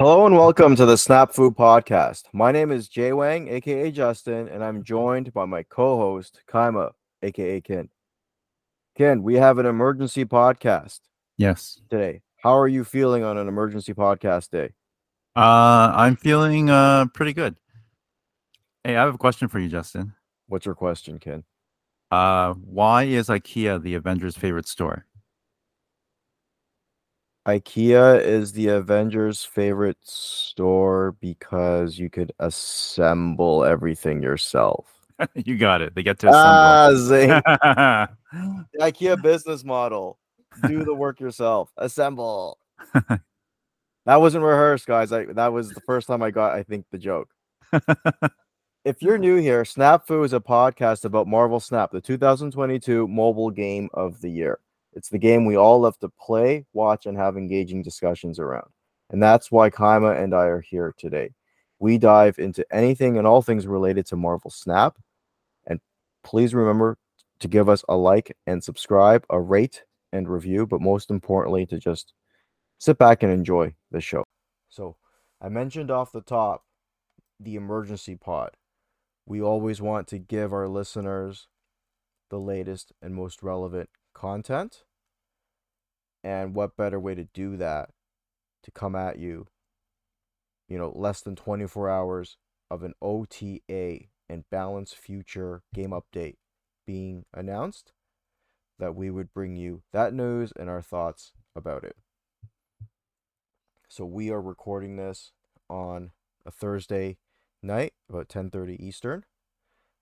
Hello and welcome to the Snap Fu Podcast. My name is Jay Wang, aka Justin, and I'm joined by my co-host Kymah, aka Ken. Ken, we have an emergency podcast Yes. today. How are you feeling on an emergency podcast day? Uh, I'm feeling uh pretty good. Hey, I have a question for you, Justin. What's your question, Ken? Uh, why is IKEA the Avengers' favorite store? IKEA is the Avengers' favorite store because you could assemble everything yourself. you got it. They get to Ah, assemble. the IKEA business model. Do the work yourself. Assemble. that wasn't rehearsed, guys. I, that was the first time I got, I think, the joke. If you're new here, Snap Fu is a podcast about Marvel Snap, the 2022 mobile game of the year. It's the game we all love to play, watch, and have engaging discussions around. And that's why Kymah and I are here today. We dive into anything and all things related to Marvel Snap. And please remember to give us a like and subscribe, a rate and review, but most importantly, to just sit back and enjoy the show. So, I mentioned off the top the emergency pod. We always want to give our listeners the latest and most relevant content. And what better way to do that to come at you, you know, less than 24 hours of an OTA and Balance Future game update being announced that we would bring you that news and our thoughts about it. So we are recording this on a Thursday night about 10:30 Eastern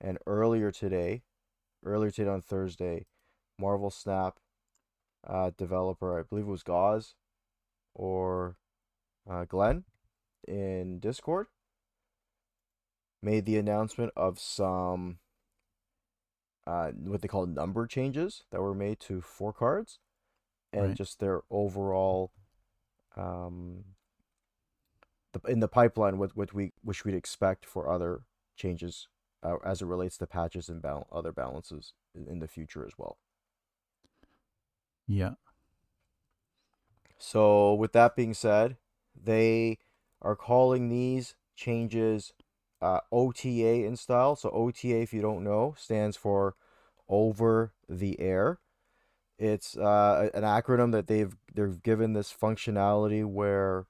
and earlier today earlier today on Thursday Marvel Snap uh, developer I believe it was Gauze or uh, Glenn in Discord made the announcement of some uh, what they call number changes that were made to four cards and Right. just their overall um, the, in the pipeline what, what we which we'd expect for other changes uh, as it relates to patches and bal- other balances in, in the future as well. Yeah. So with that being said, they are calling these changes uh, OTA in style. So OTA, if you don't know, stands for over the air. It's uh, an acronym that they've they've given this functionality where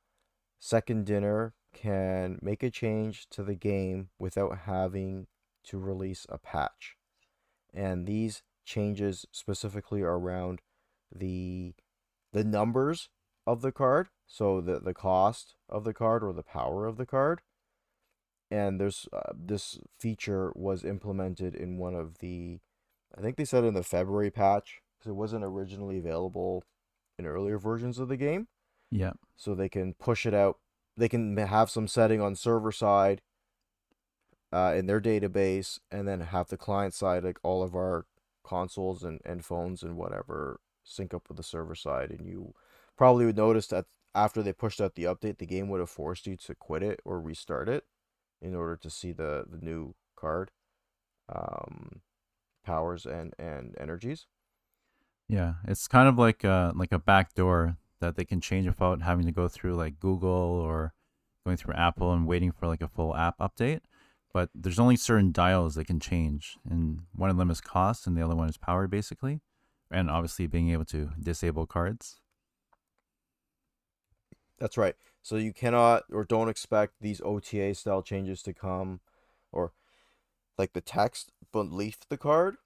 Second Dinner can make a change to the game without having to release a patch. And these changes specifically are around the the numbers of the card, so the the cost of the card or the power of the card. And there's uh, this feature was implemented in one of the I think they said in the February patch because it wasn't originally available in earlier versions of the game Yeah. so they can push it out. They can have some setting on server side uh, in their database, and then have the client side, like all of our consoles and, and phones and whatever, sync up with the server side. And you probably would notice that after they pushed out the update, the game would have forced you to quit it or restart it in order to see the, the new card um, powers and, and energies. Yeah. It's kind of like uh like a back door that they can change without having to go through like Google or going through Apple and waiting for like a full app update. But there's only certain dials they can change, and one of them is cost, and the other one is power, basically, and obviously being able to disable cards. That's right. So you cannot or don't expect these OTA style changes to come or like the text beneath the card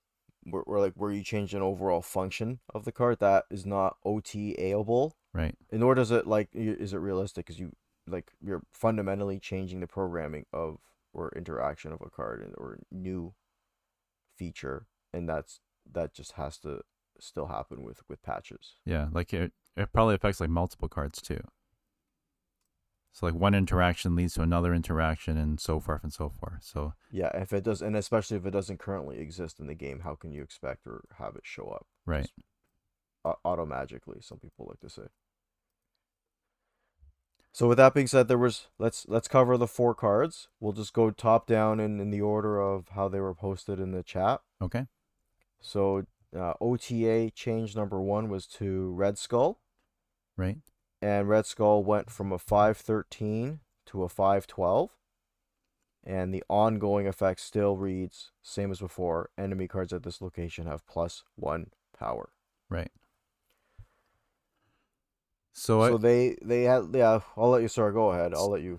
where, where like where you change an overall function of the card that is not OTA-able. Right. And nor does it like is it realistic because you like you're fundamentally changing the programming of or interaction of a card and or new feature and that's that just has to still happen with with patches. Yeah, like it, it probably affects like multiple cards too. So like one interaction leads to another interaction and so forth and so forth. So Yeah, if it does, and especially if it doesn't currently exist in the game, how can you expect or have it show up right. au- auto magically? Some people like to say. So with that being said, there was let's let's cover the four cards. We'll just go top down in, in the order of how they were posted in the chat. Okay. So uh, OTA change number one was to Red Skull. Right. and Red Skull went from a 513 to a 512. And the ongoing effect still reads same as before. Enemy cards at this location have plus one power. Right. So, So I, they they had yeah. I'll let you. Sorry, go ahead. I'll let you.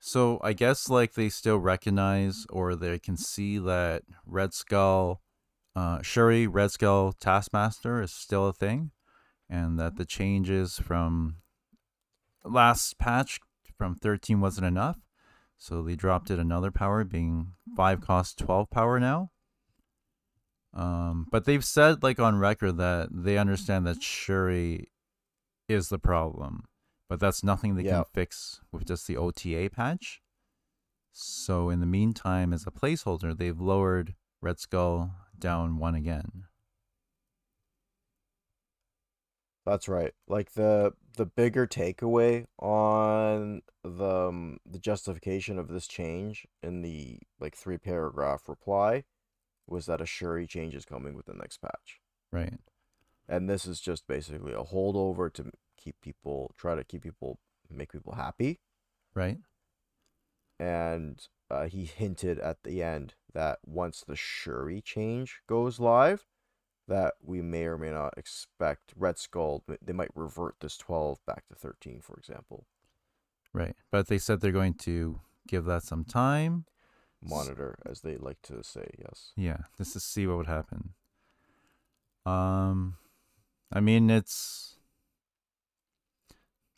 so I guess like they still recognize or they can see that Red Skull, uh, Shuri, Red Skull, Taskmaster is still a thing, and that the changes from last patch from 13 wasn't enough, so they dropped it another power, being five cost 12 power now. Um, but they've said like on record that they understand that Shuri is the problem, but that's nothing they Yeah. can fix with just the OTA patch. So in the meantime, as a placeholder, they've lowered Red Skull down one again. That's right. Like the the bigger takeaway on the um, the justification of this change in the like three paragraph reply was that a Shuri change is coming with the next patch. Right. And this is just basically a holdover to keep people try to keep people make people happy. Right. And uh, he hinted at the end that once the Shuri change goes live, that we may or may not expect Red Skull. They might revert this 12 back to 13, for example. Right. But they said they're going to give that some time. Monitor, as they like to say, yes. Yeah, just to see what would happen. Um, I mean, it's.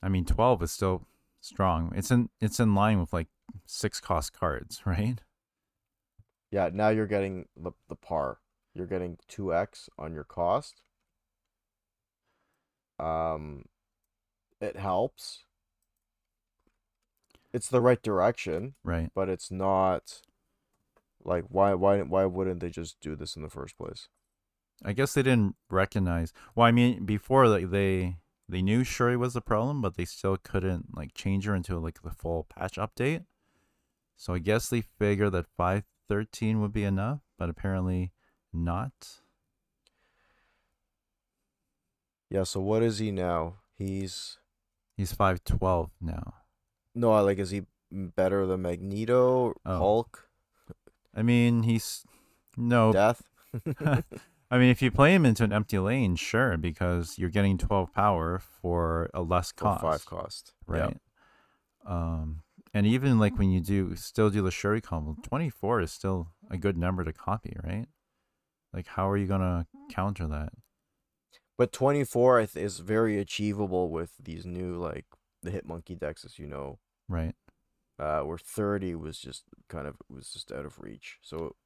I mean, twelve is still strong. It's in it's in line with like six cost cards, right? Yeah, now you're getting the, the par. You're getting 2x on your cost. Um, it helps. It's the right direction. Right. but it's not like why why why wouldn't they just do this in the first place? I guess they didn't recognize. Well, I mean, before like they they knew Shuri was the problem, but they still couldn't like change her into like the full patch update. So I guess they figured that five thirteen would be enough, but apparently not. Yeah, so what is he now? He's He's five twelve now. no, I like is he better than Magneto, Oh. Hulk, I mean, he's no. Death? I mean, if you play him into an empty lane, sure, because you're getting twelve power for a less For cost, five cost. Yeah. right? Um, and even like when you do still do the Shuri combo, twenty four is still a good number to copy, right? Like, how are you gonna counter that? But 24 is very achievable with these new like the Hitmonkey decks as you know. Right? Uh where 30 was just kind of was just out of reach. So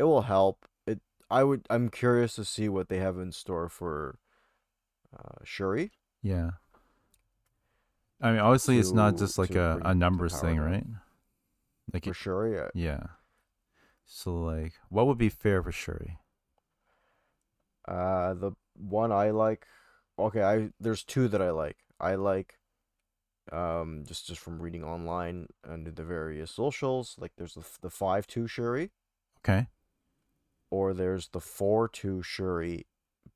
it will help. It I would I'm curious to see what they have in store for uh Shuri. Yeah. I mean, obviously, it's not just like a, a numbers thing, down. right? Like, For it, Shuri, I- yeah. So, like, what would be fair for Shuri? Uh, the one I like, okay, I there's two that I like. I like, um, just just from reading online under the various socials. Like, there's the the five two Shuri, Okay. or there's the four two Shuri,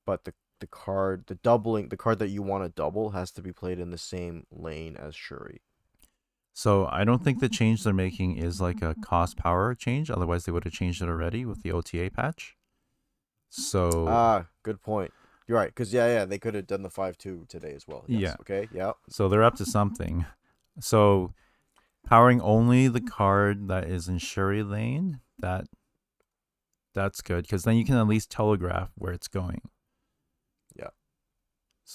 but the the card, the doubling, the card that you want to double has to be played in the same lane as Shuri. So I don't think the change they're making is like a cost power change. Otherwise, they would have changed it already with the OTA patch. So Ah, good point. You're right, cause yeah, yeah, they could have done the five two today as well. Yes. Yeah. Okay. Yeah. so they're up to something. So powering only the card that is in Shuri lane, that that's good because then you can at least telegraph where it's going.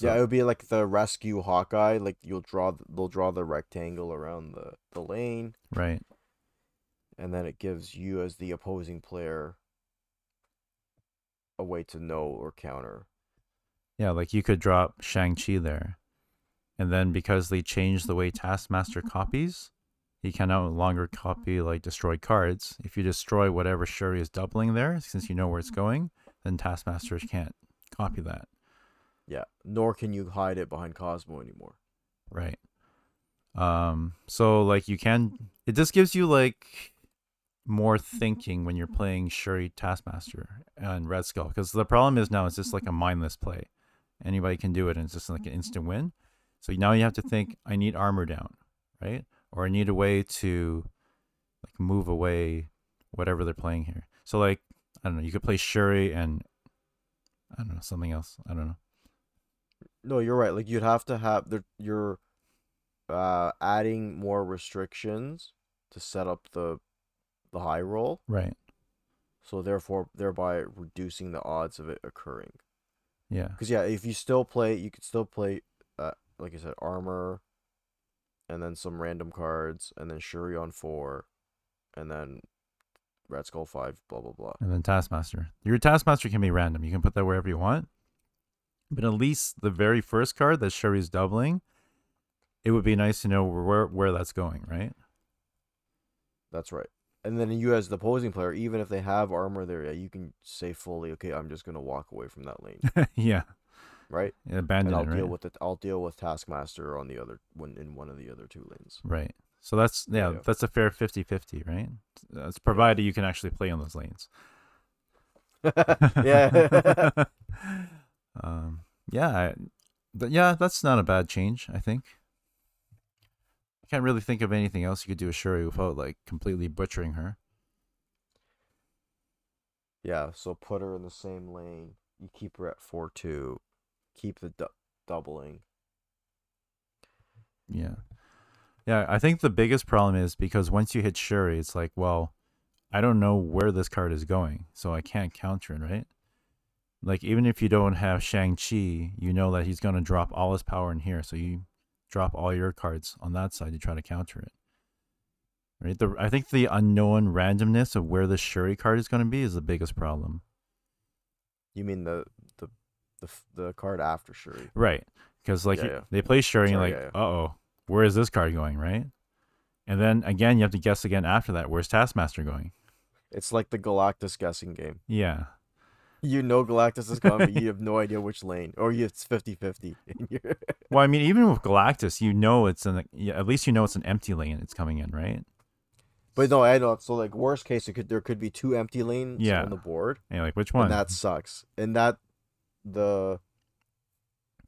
Yeah. So, yeah, it would be like the rescue Hawkeye. Like you'll draw, they'll draw the rectangle around the the lane, right. and then it gives you as the opposing player a way to know or counter. Yeah, like you could drop Shang-Chi there. And then because they changed the way Taskmaster copies, he can no longer copy like destroyed cards. If you destroy whatever Shuri is doubling there, since you know where it's going, then Taskmaster can't copy that. Yeah. Nor can you hide it behind Cosmo anymore. Right. Um so like you can it just gives you like more thinking when you're playing Shuri Taskmaster and Red Skull because the problem is now it's just like a mindless play. Anybody can do it, and it's just like an instant win. So now you have to think, I need armor down, right? Or I need a way to like move away whatever they're playing here. So like I don't know, you could play Shuri and I don't know something else. I don't know. No, you're right. Like you'd have to have the you're uh adding more restrictions to set up the the high roll, Right. so therefore thereby reducing the odds of it occurring. Yeah. Because yeah, if you still play, you could still play, uh, like I said, armor, and then some random cards, and then Shuri on four, and then Red Skull five, blah blah blah. And then Taskmaster. Your Taskmaster can be random. You can put that wherever you want. But at least the very first card that Shuri's doubling, it would be nice to know where where that's going, right? That's right. And then you, as the opposing player, even if they have armor there, yeah, you can say fully, okay, I'm just gonna walk away from that lane, yeah. right? Abandon and I'll it, right? deal with it. I'll deal with Taskmaster on the other one in one of the other two lanes. Right. So that's yeah, Yeah. that's a fair 50-50, right? That's provided you can actually play on those lanes. yeah. um yeah, I, but yeah, that's not a bad change, I think. I can't really think of anything else you could do with Shuri without like completely butchering her. yeah. So put her in the same lane. You keep her at four two. Keep the du- doubling. Yeah. Yeah, I think the biggest problem is because once you hit Shuri, it's like, well, I don't know where this card is going, so I can't counter it, right? Like even if you don't have Shang-Chi, you know that he's going to drop all his power in here, so you drop all your cards on that side to try to counter it. Right? The I think the unknown randomness of where the Shuri card is going to be is the biggest problem. You mean the the the the card after Shuri? Right. Because like Yeah, you- yeah. they play Shuri and you're like, yeah, uh oh, where is this card going, right? And then again, you have to guess again after that. Where's Taskmaster going? It's like the Galactus guessing game. Yeah. You know Galactus is coming, but you have no idea which lane, or you it's 50-50. Well, I mean, even with Galactus, you know it's an yeah, at least you know it's an empty lane it's coming in, right? but no, I know. So like worst case, it could there could be two empty lanes Yeah. on the board, And you're like, which one? and that sucks. And that the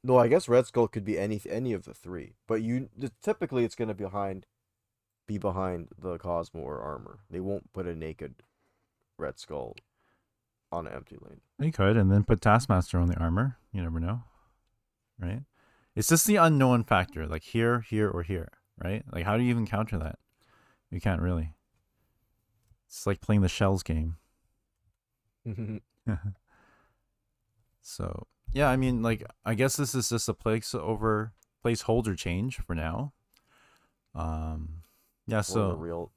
no, I guess Red Skull could be any any of the three, but you typically it's gonna behind be behind the Cosmo or armor. They won't put a naked Red Skull on an empty lane. You could, and then put Taskmaster on the armor. You never know, right? It's just the unknown factor, like here, here, or here, right? Like, how do you even counter that? You can't really. It's like playing the shells game. so yeah, I mean, like, I guess this is just a place over placeholder change for now. Um, yeah. So the So real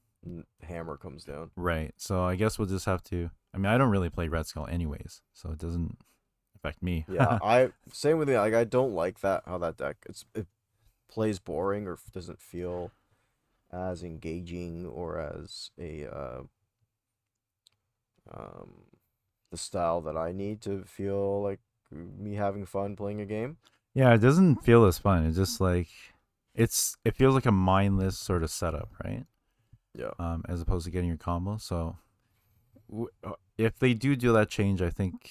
hammer comes down. right. So I guess we'll just have to. I mean, I don't really play Red Skull anyways, so it doesn't affect me. Yeah, I same with me. Like I don't like that how that deck it's it plays boring or doesn't feel as engaging or as a uh, um the style that I need to feel like me having fun playing a game. Yeah, it doesn't feel as fun. It's just like it's it feels like a mindless sort of setup, right? Yeah. Um, as opposed to getting your combo. So, w- uh, if they do do that change, I think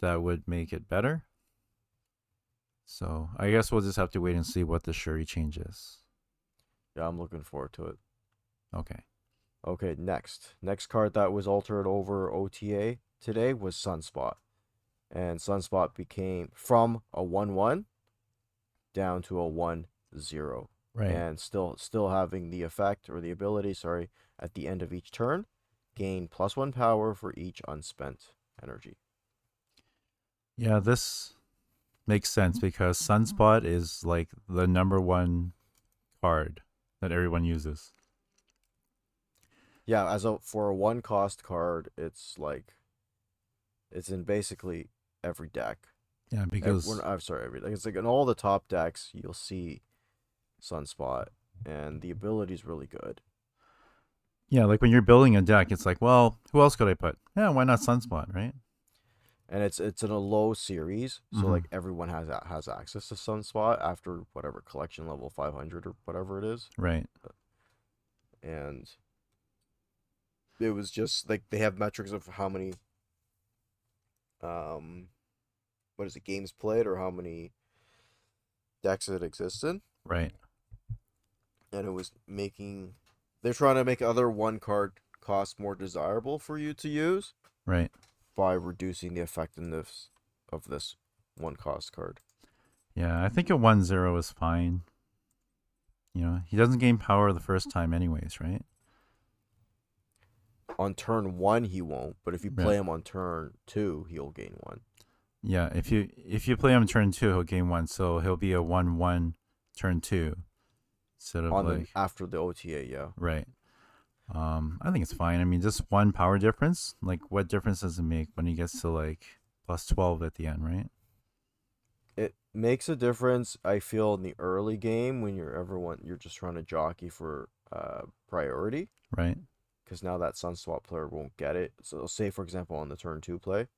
that would make it better. So I guess we'll just have to wait and see what the Shuri changes. Yeah, I'm looking forward to it. Okay. Okay, next. Next card that was altered over OTA today was Sunspot. And Sunspot became from a 1 1 down to a 1 0. Right. And still still having the effect or the ability, sorry, at the end of each turn, gain plus one power for each unspent energy. Yeah, this makes sense because Sunspot mm-hmm. is like the number one card that everyone uses. Yeah, as a for a one cost card, it's like it's in basically every deck. Yeah, because we're- I'm sorry, every like it's like in all the top decks you'll see Sunspot, and the ability is really good. Yeah, like when you're building a deck, it's like, well, who else could I put? Yeah, why not Sunspot, right? And it's it's in a low series, so Mhm. like everyone has has access to Sunspot after whatever collection level 500 or whatever it is, Right. and it was just like they have metrics of how many um what is it games played or how many decks it existed, Right. And it was making they're trying to make other one card costs more desirable for you to use Right. by reducing the effectiveness of this one cost card. Yeah, I think a one zero is fine. You know, he doesn't gain power the first time anyways, right? On turn one, he won't, but if you play him on turn two, he'll gain one. Yeah, if you if you play him turn two, he'll gain one, so he'll be a one one turn two. Instead of on like the after the OTA, yeah. right. Um, I think it's fine. I mean, just one power difference. Like, what difference does it make when he gets to like plus twelve at the end, right? It makes a difference, I feel, in the early game when you're everyone you're just trying to jockey for uh priority. Right. Because now that Sunspot player won't get it. So say for example on the turn two play.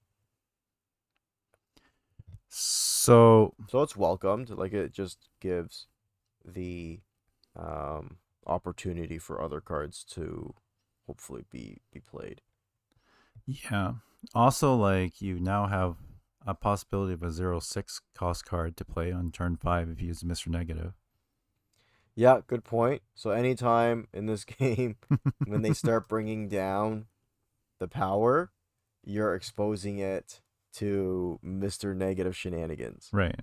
So So it's welcomed. Like it just gives the um opportunity for other cards to hopefully be be played. yeah. Also, like you now have a possibility of a zero six cost card to play on turn five if you use Mr. Negative. Yeah, good point. So anytime in this game when they start bringing down the power, you're exposing it to Mr. Negative shenanigans, Right.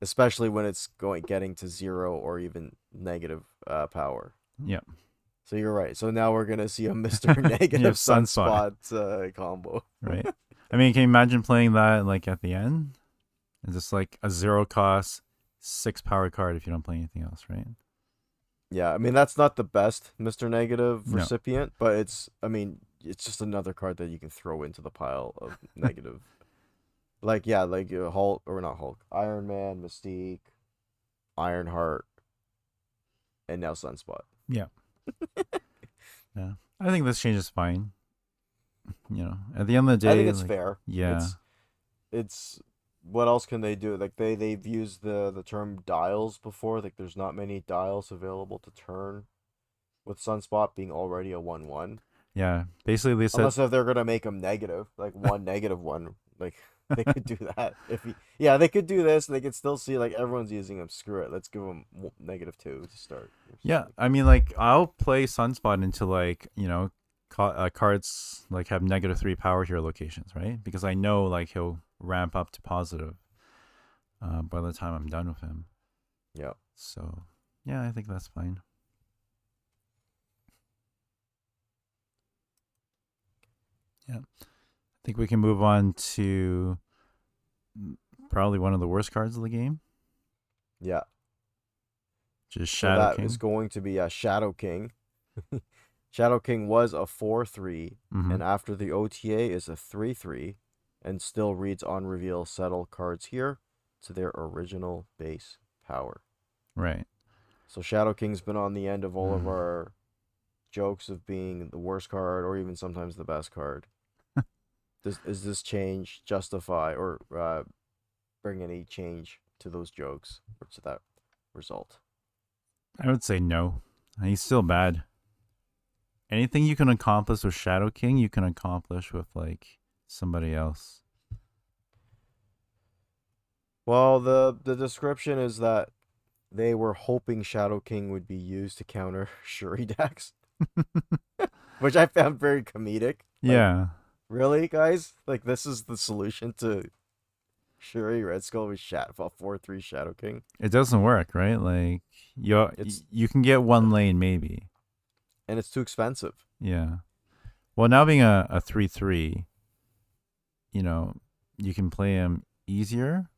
Especially when it's going getting to zero or even negative uh, power. Yep. So you're right. So now we're gonna see a Mr. Negative Sunspot. Sunspot uh, combo. right? I mean, can you imagine playing that like at the end? And just like a zero cost, six power card if you don't play anything else, right? Yeah, I mean that's not the best Mr. Negative No. recipient, but it's I mean it's just another card that you can throw into the pile of negative. Like yeah, like uh, Hulk or not Hulk, Iron Man, Mystique, Ironheart, and now Sunspot. Yeah. yeah. I think this change is fine. You know, at the end of the day, I think it's like, fair. Yeah, It's, it's what else can they do? Like they they've used the the term dials before. Like there's not many dials available to turn, with Sunspot being already a one one. yeah. Basically, they said Unless if they're gonna make them negative, like one negative one, like they could do that. If he, yeah, they could do this. They could still see like everyone's using them. Screw it. Let's give them negative two to start. Yeah. I mean, like I'll play Sunspot into like you know, ca- uh, cards like have negative three power hero locations, right? Because I know like he'll ramp up to positive uh, by the time I'm done with him. yeah. So yeah, I think that's fine. Yeah, think we can move on to probably one of the worst cards of the game, Yeah. Just is So Shadow that King. is going to be a Shadow King. Shadow King was a four three, Mhm. and after the OTA is a three three, and still reads on reveal settle cards here to their original base power. Right. So Shadow King's been on the end of all of Mhm. our jokes of being the worst card or even sometimes the best card. Does is this change justify or uh, bring any change to those jokes or to that result? I would say no. He's still bad. Anything you can accomplish with Shadow King, you can accomplish with like somebody else. Well, the the description is that they were hoping Shadow King would be used to counter Shuri decks, which I found very comedic. Like, yeah. Really, guys? Like this is the solution to Shuri Red Skull with Shat four three Shadow King. It doesn't work, right? Like you It's- you can get one lane maybe. And it's too expensive. Yeah. Well, now being a, a 3 3, you know, you can play him easier.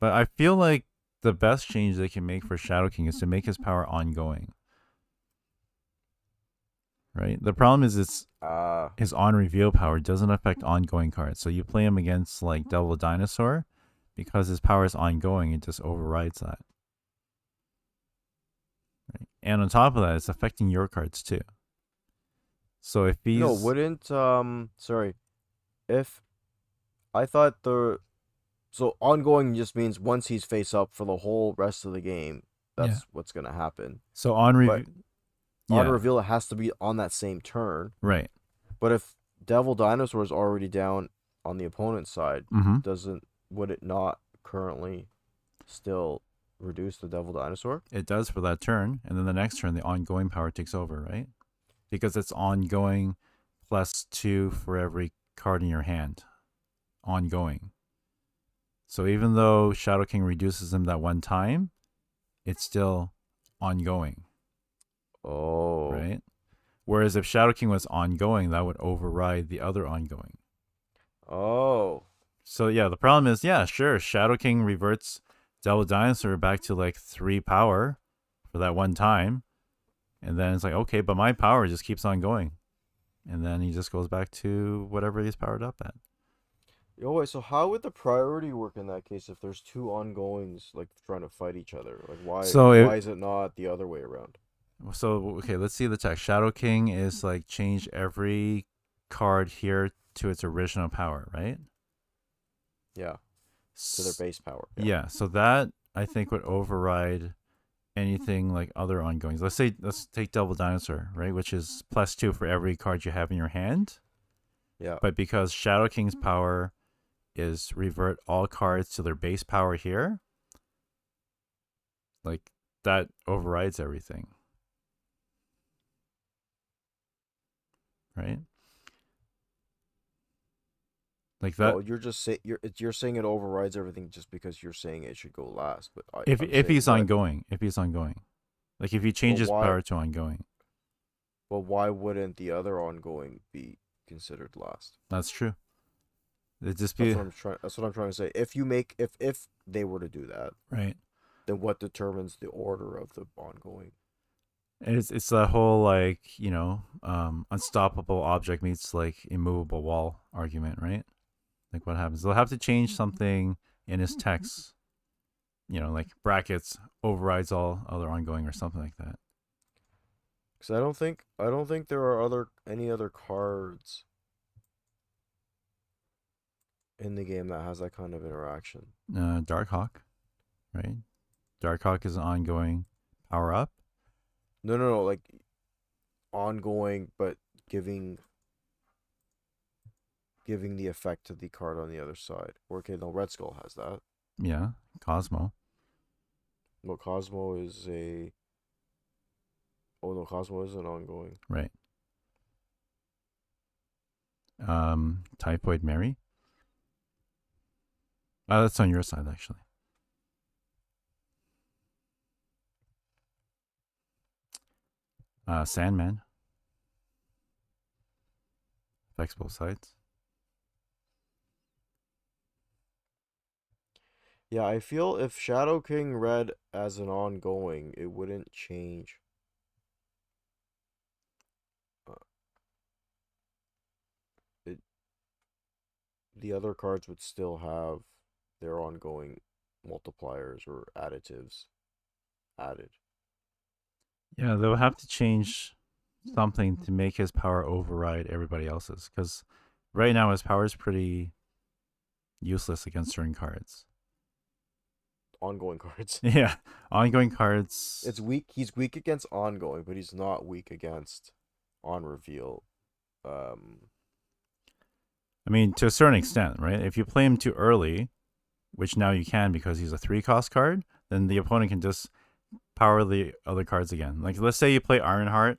But I feel like the best change they can make for Shadow King is to make his power ongoing. Right? The problem is it's Uh his on reveal power doesn't affect ongoing cards. So you play him against like Devil Dinosaur because his power is ongoing, it just overrides that. Right? And on top of that, it's affecting your cards too. So if he's no, wouldn't um sorry. If I thought the so ongoing just means once he's face up for the whole rest of the game, that's Yeah. what's gonna happen. so on but reveal, On reveal it has to be on that same turn. right. But if Devil Dinosaur is already down on the opponent's side, Mm-hmm. doesn't would it not currently still reduce the Devil Dinosaur? It does for that turn, and then the next turn the ongoing power takes over, right? Because it's ongoing plus two for every card in your hand. Ongoing. So even though Shadow King reduces them that one time, it's still ongoing, Oh, right? Whereas if Shadow King was ongoing, that would override the other ongoing. Oh, So yeah, the problem is, yeah, sure, Shadow King reverts Devil Dinosaur back to like three power for that one time, and then it's like, okay, but my power just keeps on going, and then he just goes back to whatever he's powered up at. Yo, wait, so how would the priority work in that case if there's two ongoings like trying to fight each other? Like why So it- why is it not the other way around? So okay, let's see the text. Shadow King is like change every card here to its original power, right? Yeah, to their base power. Yeah, so that I think would override anything like other ongoings. Let's say let's take Devil Dinosaur, right, which is plus two for every card you have in your hand. Yeah. But because Shadow King's power is revert all cards to their base power here, like that overrides everything. Right? Like that well, you're just say you're you're saying it overrides everything just because you're saying it should go last. But I, if I'm if he's what- ongoing, if he's ongoing, like if he changes why- power to ongoing, well, why wouldn't the other ongoing be considered last? that's true. It just That's be what I'm trying. That's what I'm trying to say. If you make if if they were to do that, right. then what determines the order of the ongoing? It's it's that whole like you know um unstoppable object meets like immovable wall argument, right? Like what happens? They'll have to change something in his text, you know, like brackets overrides all other ongoing or something like that. Because I don't think I don't think there are other any other cards in the game that has that kind of interaction. Uh, Darkhawk, right? Darkhawk is an ongoing power up. No, no, no, like ongoing, but giving giving the effect to the card on the other side. Or, Okay, no, Red Skull has that. Yeah, Cosmo. No, Cosmo is a. Oh no, Cosmo is an ongoing. Right. Um, Typhoid Mary. Oh, that's on your side, actually. Uh, Sandman. Affects both sides. Yeah, I feel if Shadow King read as an ongoing, it wouldn't change. Uh, it the other cards would still have their ongoing multipliers or additives added. Yeah, they'll have to change something to make his power override everybody else's. Because right now his power is pretty useless against certain cards. Ongoing cards. Yeah, ongoing cards. It's weak. He's weak against ongoing, but he's not weak against on reveal. Um, I mean, to a certain extent, right? If you play him too early, which now you can because he's a three cost card, then the opponent can just power the other cards again. Like, let's say you play Ironheart,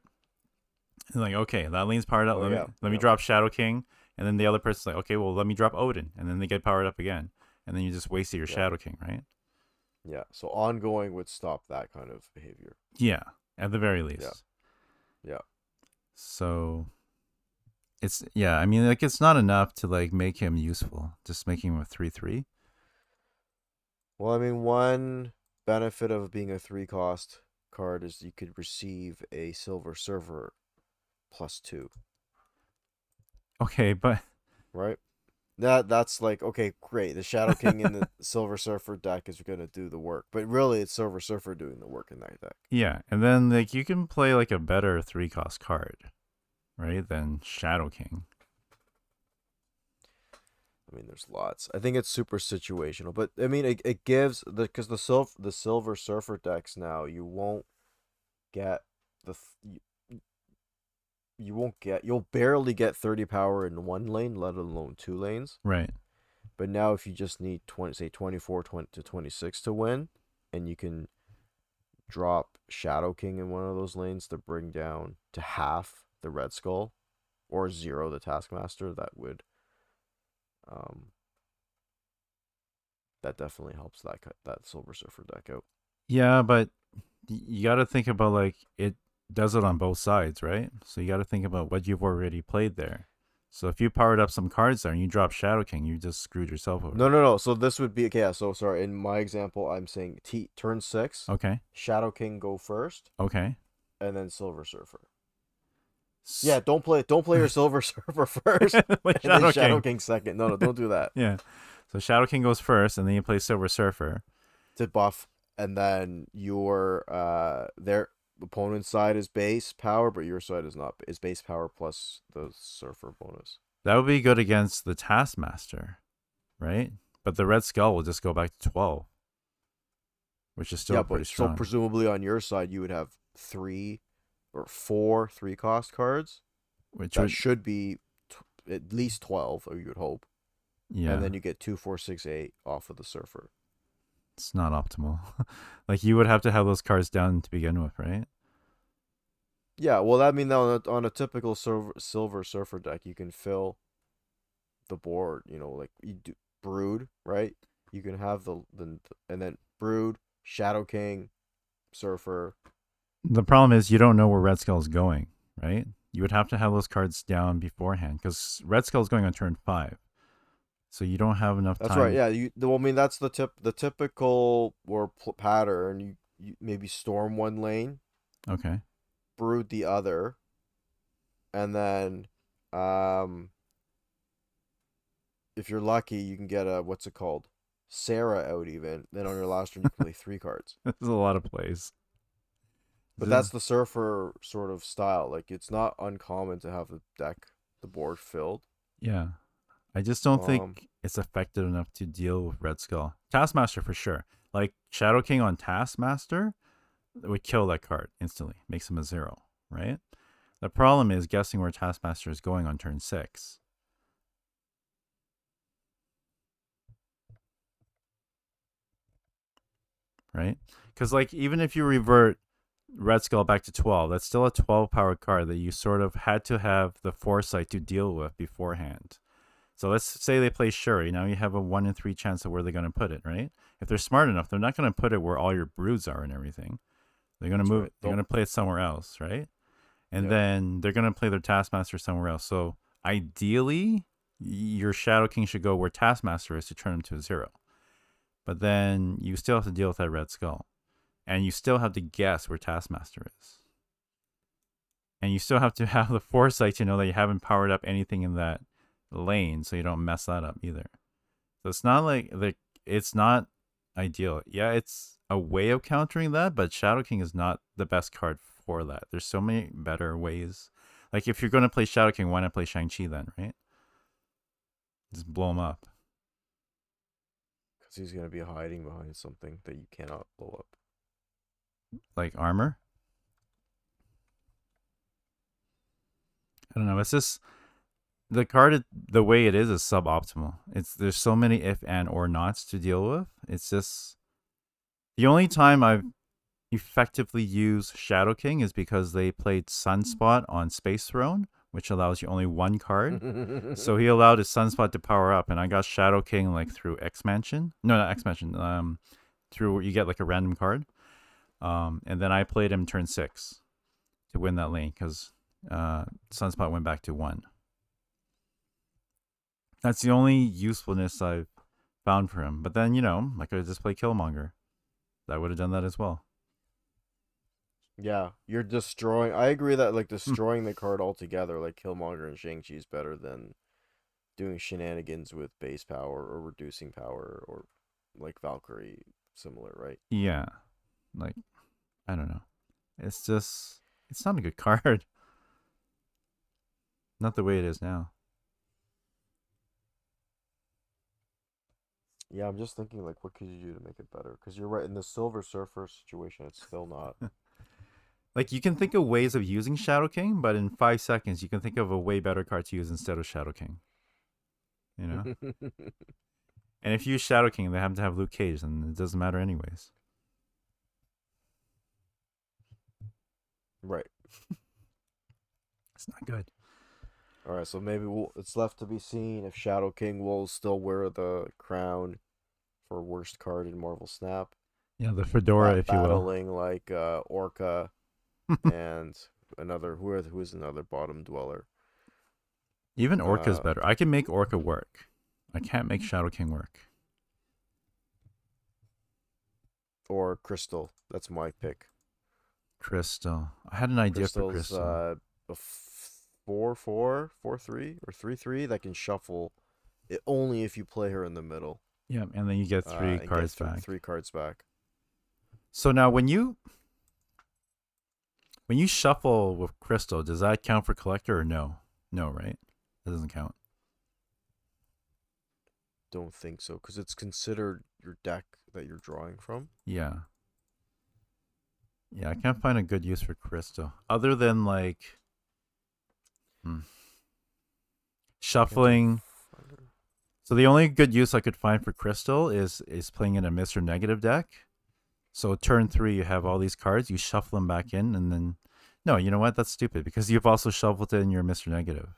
and like, okay, that lean's powered up. Oh, let yeah, me let me drop Shadow King, and then the other person's like, okay, well, let me drop Odin, and then they get powered up again, and then you just wasted your Yeah. Shadow King, right? yeah, so ongoing would stop that kind of behavior. Yeah, at the very least. Yeah. Yeah. So it's yeah, I mean like it's not enough to like make him useful. Just making him a three three. Well, I mean, one benefit of being a three cost card is you could receive a Silver Surfer plus two, Okay, but right? That that's like okay, great. The Shadow King in the Silver Surfer deck is gonna do the work, but really it's Silver Surfer doing the work in that deck. yeah, and then like you can play like a better three cost card, right? Than Shadow King. I mean, there's lots. I think it's super situational, but I mean, it, it gives the because the silver the Silver Surfer decks now you won't get the you, you won't get you'll barely get thirty power in one lane, let alone two lanes. Right. But now if you just need 20 say 24 20 to 26 to win and you can drop Shadow King in one of those lanes to bring down to half the Red Skull or zero the Taskmaster, that would um that definitely helps that cut that Silver Surfer deck out. Yeah, but you got to think about like it does it on both sides, right? So you got to think about what you've already played there. So if you powered up some cards there and you drop Shadow King, you just screwed yourself over. No, no, no. So this would be okay. Yeah, so sorry. In my example, I'm saying T turn six, Okay. Shadow King go first, Okay. and then Silver Surfer. Yeah, don't play don't play your Silver Surfer first, and then Shadow Shadow King. King second. No, no, don't do that. Yeah. So Shadow King goes first, and then you play Silver Surfer. to buff, and then your uh their opponent's side is base power, but your side is not is base power plus the Surfer bonus. That would be good against the Taskmaster, right? But the Red Skull will just go back to twelve, which is still yeah, pretty but so presumably on your side you would have three or four three cost cards. which That would, should be t- at least twelve, or you would hope. yeah, and then you get two, four, six, eight off of the surfer. it's not optimal. like you would have to have those cards down to begin with, right? Yeah, well, I mean, on a, on a typical silver, silver surfer deck, you can fill the board. You know, like you do brood, right? You can have the the and then brood, shadow king, surfer. The problem is you don't know where Red Skull is going, right? You would have to have those cards down beforehand because Red Skull is going on turn five, so you don't have enough That's time. right. Yeah, you. Well, I mean, that's the tip. The typical or pl- pattern. You, you maybe storm one lane, Okay. brood the other, and then, um, if you're lucky, you can get a what's it called, Sera out even. Then on your last turn, you can play three cards. There's a lot of plays. But Th- that's the surfer sort of style. Like it's not uncommon to have the deck, the board filled. Yeah. I just don't Um, think it's effective enough to deal with Red Skull. Taskmaster for sure. Like Shadow King on Taskmaster would kill that card instantly, makes him a zero, right? The problem is guessing where Taskmaster is going on turn six. Right? Because, like, even if you revert Red Skull back to 12, that's still a 12 power card that you sort of had to have the foresight to deal with beforehand. So let's say they play Shuri. Now you have a 1 in 3 chance of where they're going to put it, right? If they're smart enough, they're not going to put it where all your broods are and everything. They're going to move right. They're going to play it somewhere else, right? And Yeah. then they're going to play their Taskmaster somewhere else. So ideally, your Shadow King should go where Taskmaster is to turn him to a zero. But then you still have to deal with that Red Skull. And you still have to guess where Taskmaster is. And you still have to have the foresight to know that you haven't powered up anything in that lane so you don't mess that up either. So it's not like the it's not ideal. Yeah, it's a way of countering that, but Shadow King is not the best card for that. There's so many better ways. Like if you're going to play Shadow King, why not play Shang-Chi then, right? Just blow him up. Because he's gonna be hiding behind something that you cannot blow up. Like armor. I don't know. It's just the card the way it is is suboptimal. It's there's so many if and or nots to deal with. It's just the only time I've effectively used Shadow King is because they played Sunspot on Space Throne, which allows you only one card. So he allowed his sunspot to power up, and I got Shadow King like through X Mansion. No, not X Mansion. Um, through you get like a random card. Um, and then I played him turn six to win that lane because uh, Sunspot went back to one. That's the only usefulness I've found for him. But then you know, like I could have just played Killmonger. That would have done that as well. yeah, you're destroying. I agree that like destroying the card altogether, like Killmonger and Shang Chi, is better than doing shenanigans with base power or reducing power or like Valkyrie, similar, right? Yeah, like I don't know. It's just it's not a good card. Not the way it is now. Yeah, I'm just thinking like, what could you do to make it better? Because you're right in the Silver Surfer situation, it's still not. Like you can think of ways of using Shadow King, but in five seconds you can think of a way better card to use instead of Shadow King. You know? And if you use Shadow King, they happen to have Luke Cage, then it doesn't matter anyways. Right. It's not good. All right. So maybe we'll, it's left to be seen if Shadow King will still wear the crown for worst card in Marvel Snap. Yeah, the fedora, if you will. battling like uh, Orca and another who are, who is another bottom dweller. Even Orca's uh, better. I can make Orca work. I can't make Shadow King work. or Crystal. That's my pick. Crystal. I had an idea for Crystal. uh, a f- four four four three or three three that can shuffle. It only if you play her in the middle. yeah, and then you get uh, three get cards th- back. Three cards back. So now when you when you shuffle with Crystal, does that count for collector or no? No, right? That doesn't count. Don't think so because it's considered your deck that you're drawing from. Yeah. Yeah, I can't find a good use for Crystal. Other than like hmm, shuffling. So the only good use I could find for Crystal is is playing in a Mr. Negative deck. So turn three, you have all these cards, you shuffle them back in, and then no, you know what? That's stupid because you've also shuffled it in your Mr. Negative.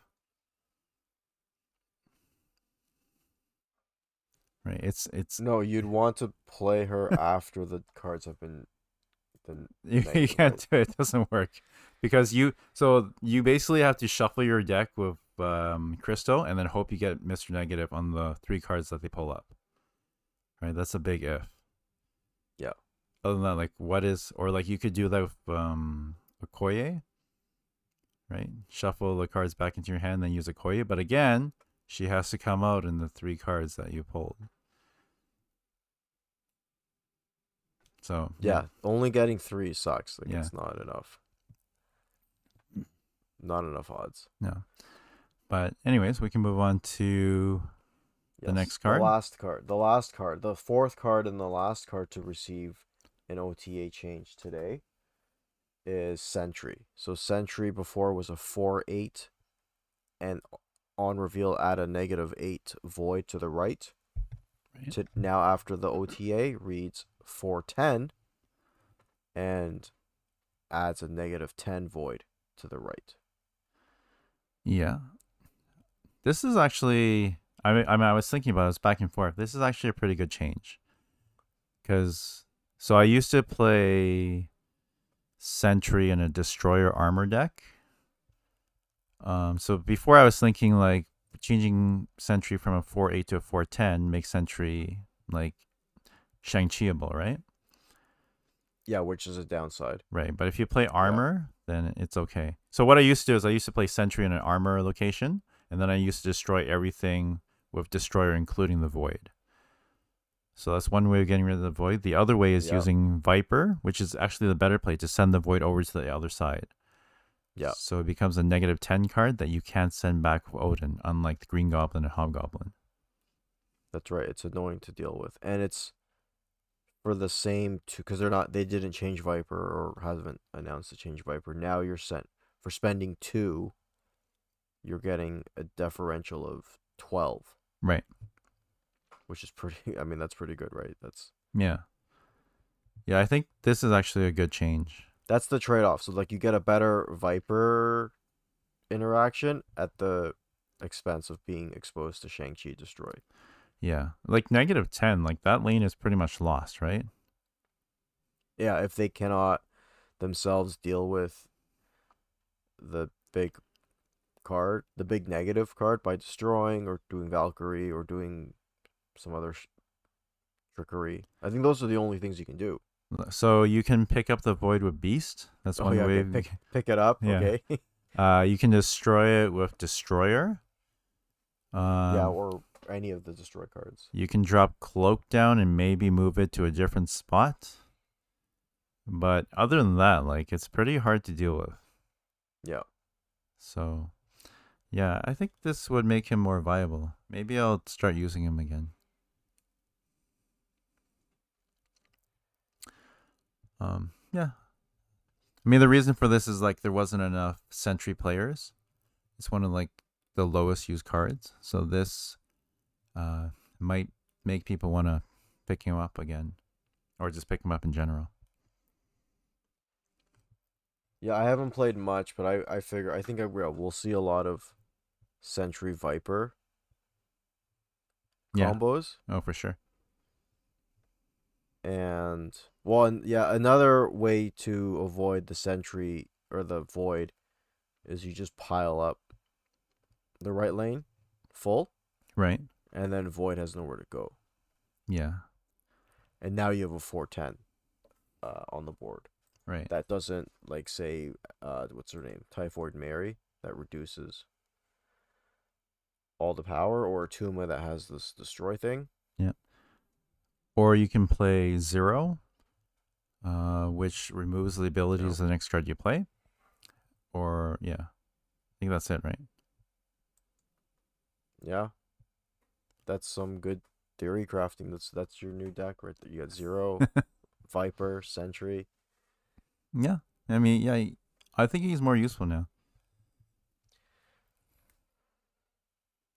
Right? It's it's No, you'd want to play her after the cards have been. Then you, you can't do it. It doesn't work because you so you basically have to shuffle your deck with um, Crystal and then hope you get Mr. Negative on the three cards that they pull up. Right? That's a big if. Yeah. Other than that, like what is or like you could do that with um Okoye. Right? Shuffle the cards back into your hand, then use Okoye. But again, she has to come out in the three cards that you pulled. So Yeah, only getting three sucks. Like Yeah. it's not enough. Not enough odds. No. But anyways, we can move on to The next card? The last card. The last card. The fourth card and the last card to receive an OTA change today is Sentry. So Sentry before was a 4 8 and on reveal add a negative 8 void to the right. Right. To now after the OTA reads 410 and adds a negative 10 void to the right. Yeah. This is actually I mean, I mean I was thinking about this back and forth. This is actually a pretty good change. Cuz so I used to play Sentry in a destroyer armor deck. Um so before I was thinking like changing Sentry from a 4-8 to a 4-10 makes Sentry like Shang-Chiable, right? Yeah, which is a downside. Right, but if you play armor, then it's okay. So what I used to do is I used to play sentry in an armor location, and then I used to destroy everything with destroyer, including the void. So that's one way of getting rid of the void. The other way is Yeah. using viper, which is actually the better play to send the void over to the other side. Yeah. So it becomes a negative ten card that you can't send back with Odin, unlike the Green Goblin and Hobgoblin. That's right. It's annoying to deal with, and it's for the same two because they're not. They didn't change Viper or haven't announced to change Viper. Now you're sent for spending two. You're getting a differential of twelve, Right. which is pretty. I mean, that's pretty good, right? That's Yeah. Yeah, I think this is actually a good change. that's the trade off. So like you get a better Viper interaction at the expense of being exposed to Shang Chi destroy. Yeah. Like negative 10, like that lane is pretty much lost, right? yeah, if they cannot themselves deal with the big card, the big negative card by destroying or doing Valkyrie or doing some other sh- trickery, I think those are the only things you can do. So you can pick up the void with beast. That's Oh one yeah, way. okay, pick pick it up. Yeah. Okay. Uh, you can destroy it with destroyer. Um, yeah, or any of the destroy cards. you can drop cloak down and maybe move it to a different spot. But other than that, like it's pretty hard to deal with. Yeah. So, yeah, I think this would make him more viable. Maybe I'll start using him again. Um, yeah. I mean, the reason for this is like there wasn't enough Sentry players. It's one of like the lowest used cards, so this uh might make people want to pick him up again, or just pick him up in general. Yeah, I haven't played much, but I I figure I think I will. We'll see a lot of Sentry Viper Yeah. combos, Oh, for sure. and one yeah another way to avoid the Sentry or the Void is you just pile up the right lane full, Right. And then Void has nowhere to go, Yeah. and now you have a four ten uh, on the board. Right. that doesn't like say uh what's her name typhoid mary that reduces all the power or tuma that has this destroy thing Yeah. Or you can play zero, uh, which removes the abilities of the next card you play. Or yeah, I think that's it, right? yeah that's some good theory crafting that's that's your new deck right there you got zero viper sentry Yeah. I mean, yeah, I- I think he's more useful now.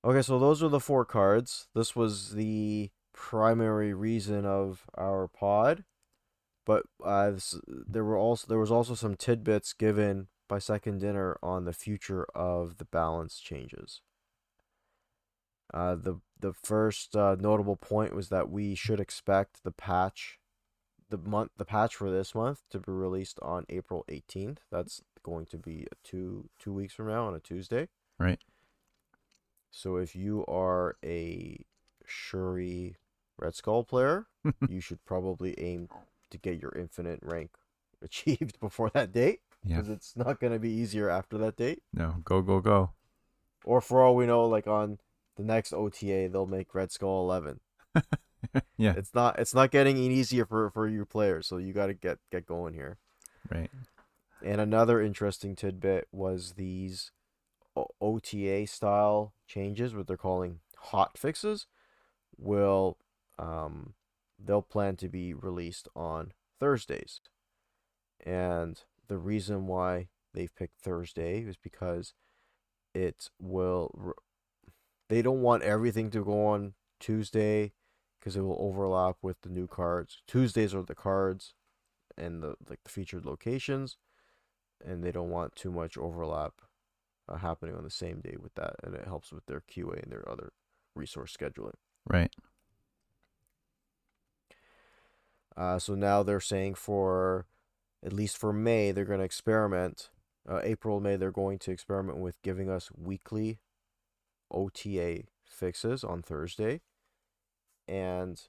okay so those are the four cards this was the primary reason of our pod but uh, there were also there was also some tidbits given by second dinner on the future of the balance changes. Uh, the the first uh, notable point was that we should expect the patch, the month the patch for this month to be released on April eighteenth. That's going to be two two weeks from now on a Tuesday. Right. So if you are a Shuri Red Skull player, you should probably aim to get your infinite rank achieved before that date Yeah. because it's not going to be easier after that date. No, go go go. Or for all we know, like on the next OTA, they'll make Red Skull 11. Yeah. It's not it's not getting any easier for for you players, so you got to get get going here. Right. And another interesting tidbit was these OTA style changes, what they're calling hot fixes, will um, they'll plan to be released on Thursdays. And the reason why they've picked Thursday is because it will. They don't want everything to go on Tuesday because it will overlap with the new cards. Tuesdays are the cards and the like the featured locations and they don't want too much overlap uh, happening on the same day with that, and it helps with their QA and their other resource scheduling. Right. Uh, so now they're saying for at least for May, they're going to experiment. Uh, April, May, they're going to experiment with giving us weekly OTA fixes on Thursday, and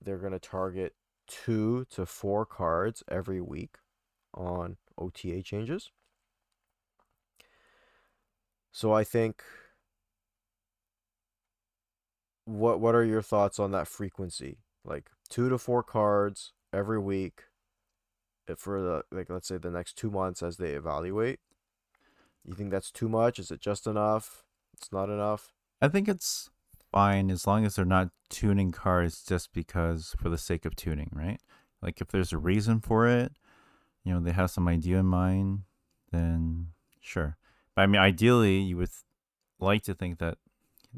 they're going to target two to four cards every week on OTA changes. So I think what what are your thoughts on that frequency? Like two to four cards every week if for the like let's say the next 2 months as they evaluate. You think that's too much? Is it just enough? It's not enough? I think it's fine as long as they're not tuning cars just because for the sake of tuning, right? Like if there's a reason for it, you know, they have some idea in mind, then sure. But I mean, ideally, you would like to think that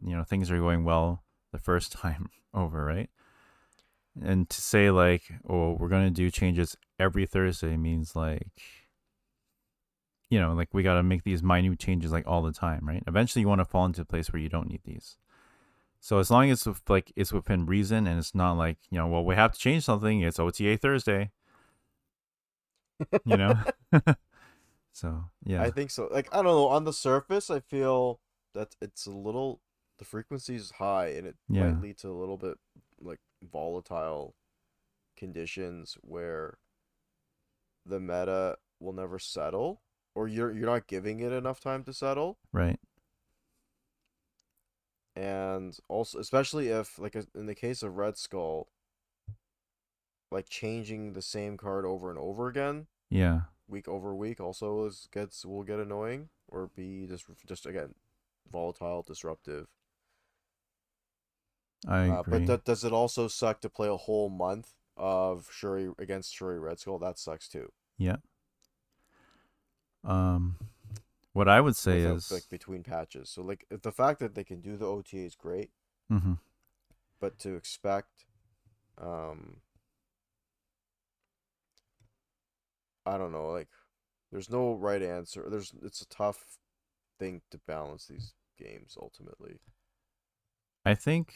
you know things are going well the first time over, right? And to say like, oh, we're gonna do changes every Thursday means like, you know, like we gotta make these minute changes like all the time, right? Eventually, you want to fall into a place where you don't need these. So as long as it's like it's within reason and it's not like you know, well, we have to change something. It's OTA Thursday, you know. so yeah, I think so. Like I don't know, on the surface I feel that it's a little the frequency is high and it Yeah. might lead to a little bit like volatile conditions where the meta will never settle or you're you're not giving it enough time to settle right. and also especially if like in the case of Red Skull like changing the same card over and over again Yeah, week over week also is gets will get annoying or be just just again volatile disruptive I uh, agree. but that, does it also suck to play a whole month of Shuri against Shuri Red Skull that sucks too yeah. Um, what I would say without, is, like between patches so like the fact that they can do the OTA is great hmm but to expect. Um, I don't know. Like, there's no right answer. There's it's a tough thing to balance these games ultimately. I think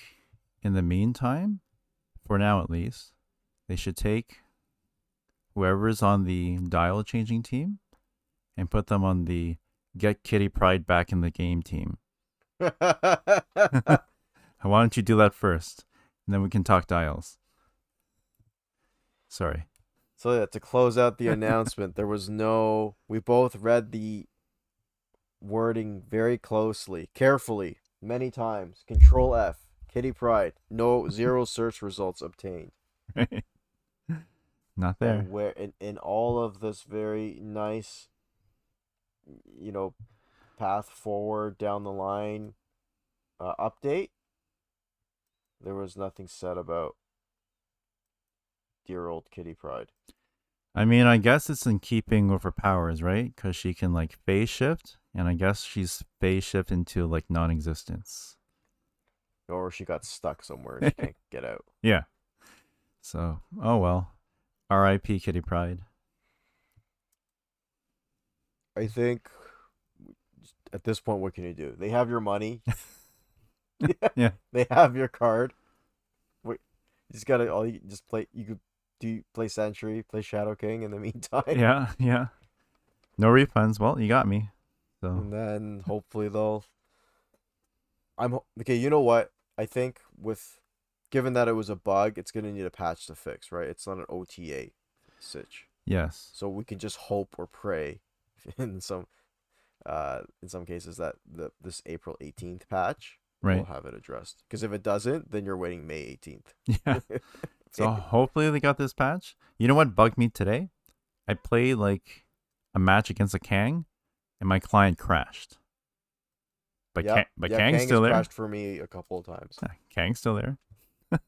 in the meantime, for now at least, they should take whoever's on the dial changing team and put them on the get Kitty Pryde back in the game team. Why don't you do that first? And then we can talk dials. Sorry. So yeah, to close out the announcement, there was no. We both read the wording very closely, carefully, many times. Control F, Kitty Pryde. No zero search results obtained. Not there. And where in, in all of this very nice, you know, path forward down the line uh, update, there was nothing said about dear old Kitty Pryde. I mean, I guess it's in keeping with her powers, right? Because she can like phase shift, and I guess she's phase shift into like non-existence. Or she got stuck somewhere and she can't get out. Yeah. So, oh well. R.I.P. Kitty Pryde. I think at this point, what can you do? They have your money. Yeah. They have your card. Wait, you just gotta all you just play. You could do play Sentry, play Shadow King in the meantime. Yeah, yeah. No refunds. Well, you got me. So And then hopefully they'll. I'm okay. You know what? I think with, given that it was a bug, it's gonna need a patch to fix. Right? It's not an OTA, sitch. yes, So we can just hope or pray, in some, uh, in some cases that the this April 18th patch right. will have it addressed. Because if it doesn't, then you're waiting May 18th. Yeah. So hopefully they got this patch. You know what bugged me today? I played like a match against a Kang, and my client crashed. But Yep, Kang, but yeah, Kang's Kang still there. crashed for me a couple of times. Kang's still there.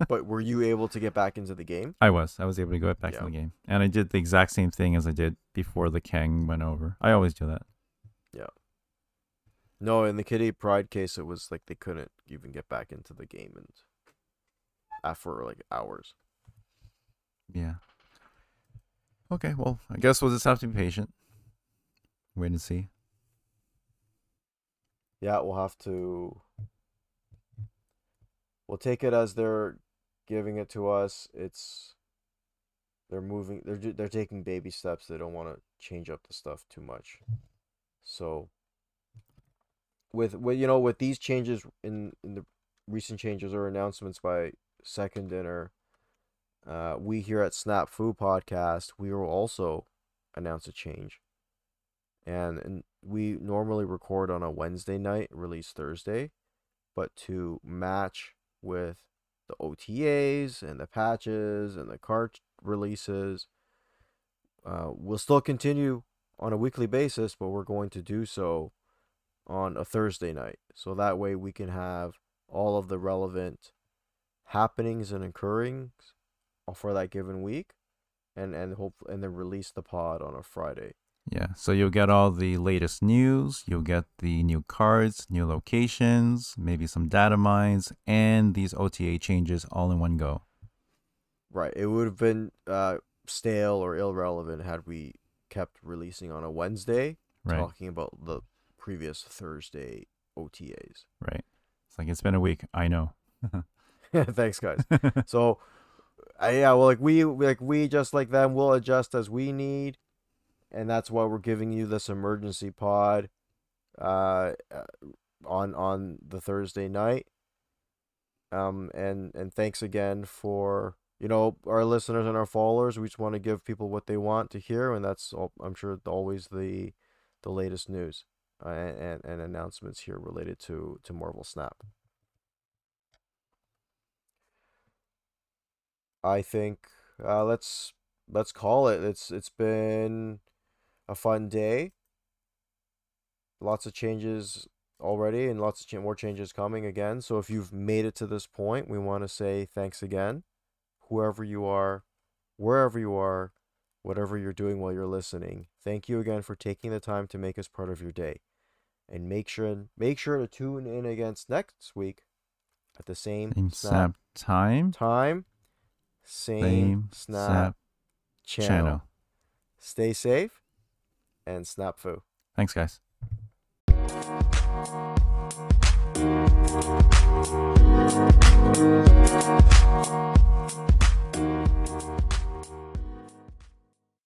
But were you able to get back into the game? I was. I was able to go back Yeah. to the game, and I did the exact same thing as I did before the Kang went over. I always do that. Yeah. No, in the Kitty Pryde case, it was like they couldn't even get back into the game and after like hours. Yeah. Okay. Well, I guess we'll just have to be patient. Wait and see. Yeah, we'll have to. We'll take it as they're giving it to us. It's they're moving. They're they're taking baby steps. They don't want to change up the stuff too much. So with with you know with these changes in in the recent changes or announcements by Second Dinner, uh, we here at Snap Fu Podcast we will also announce a change. And, and we normally record on a Wednesday night, release Thursday, but to match with the OTAs and the patches and the cart releases, uh, we'll still continue on a weekly basis, but we're going to do so on a Thursday night. So that way we can have all of the relevant happenings and occurrings for that given week and and hope and then release the pod on a Friday. Yeah. So you'll get all the latest news. You'll get the new cards, new locations, maybe some data mines, and these OTA changes all in one go. Right. It would have been uh stale or irrelevant had we kept releasing on a Wednesday Right. talking about the previous Thursday OTAs. Right. It's like it's been a week. I know. Thanks guys. So uh, yeah, well like we like we just like them we'll adjust as we need and that's why we're giving you this emergency pod uh uh, on on the Thursday night. Um and and thanks again for you know our listeners and our followers. We just want to give people what they want to hear and that's I'm sure always the the latest news uh, and, and announcements here related to to Marvel Snap. I think uh, let's let's call it. It's it's been a fun day. Lots of changes already, and lots of cha- more changes coming again. So if you've made it to this point, we want to say thanks again, whoever you are, wherever you are, whatever you're doing while you're listening. Thank you again for taking the time to make us part of your day, and make sure make sure to tune in against next week at the same, Same snap, snap time. time, same, Same snap, snap channel. channel. Stay safe and Snapfu. Thanks, guys.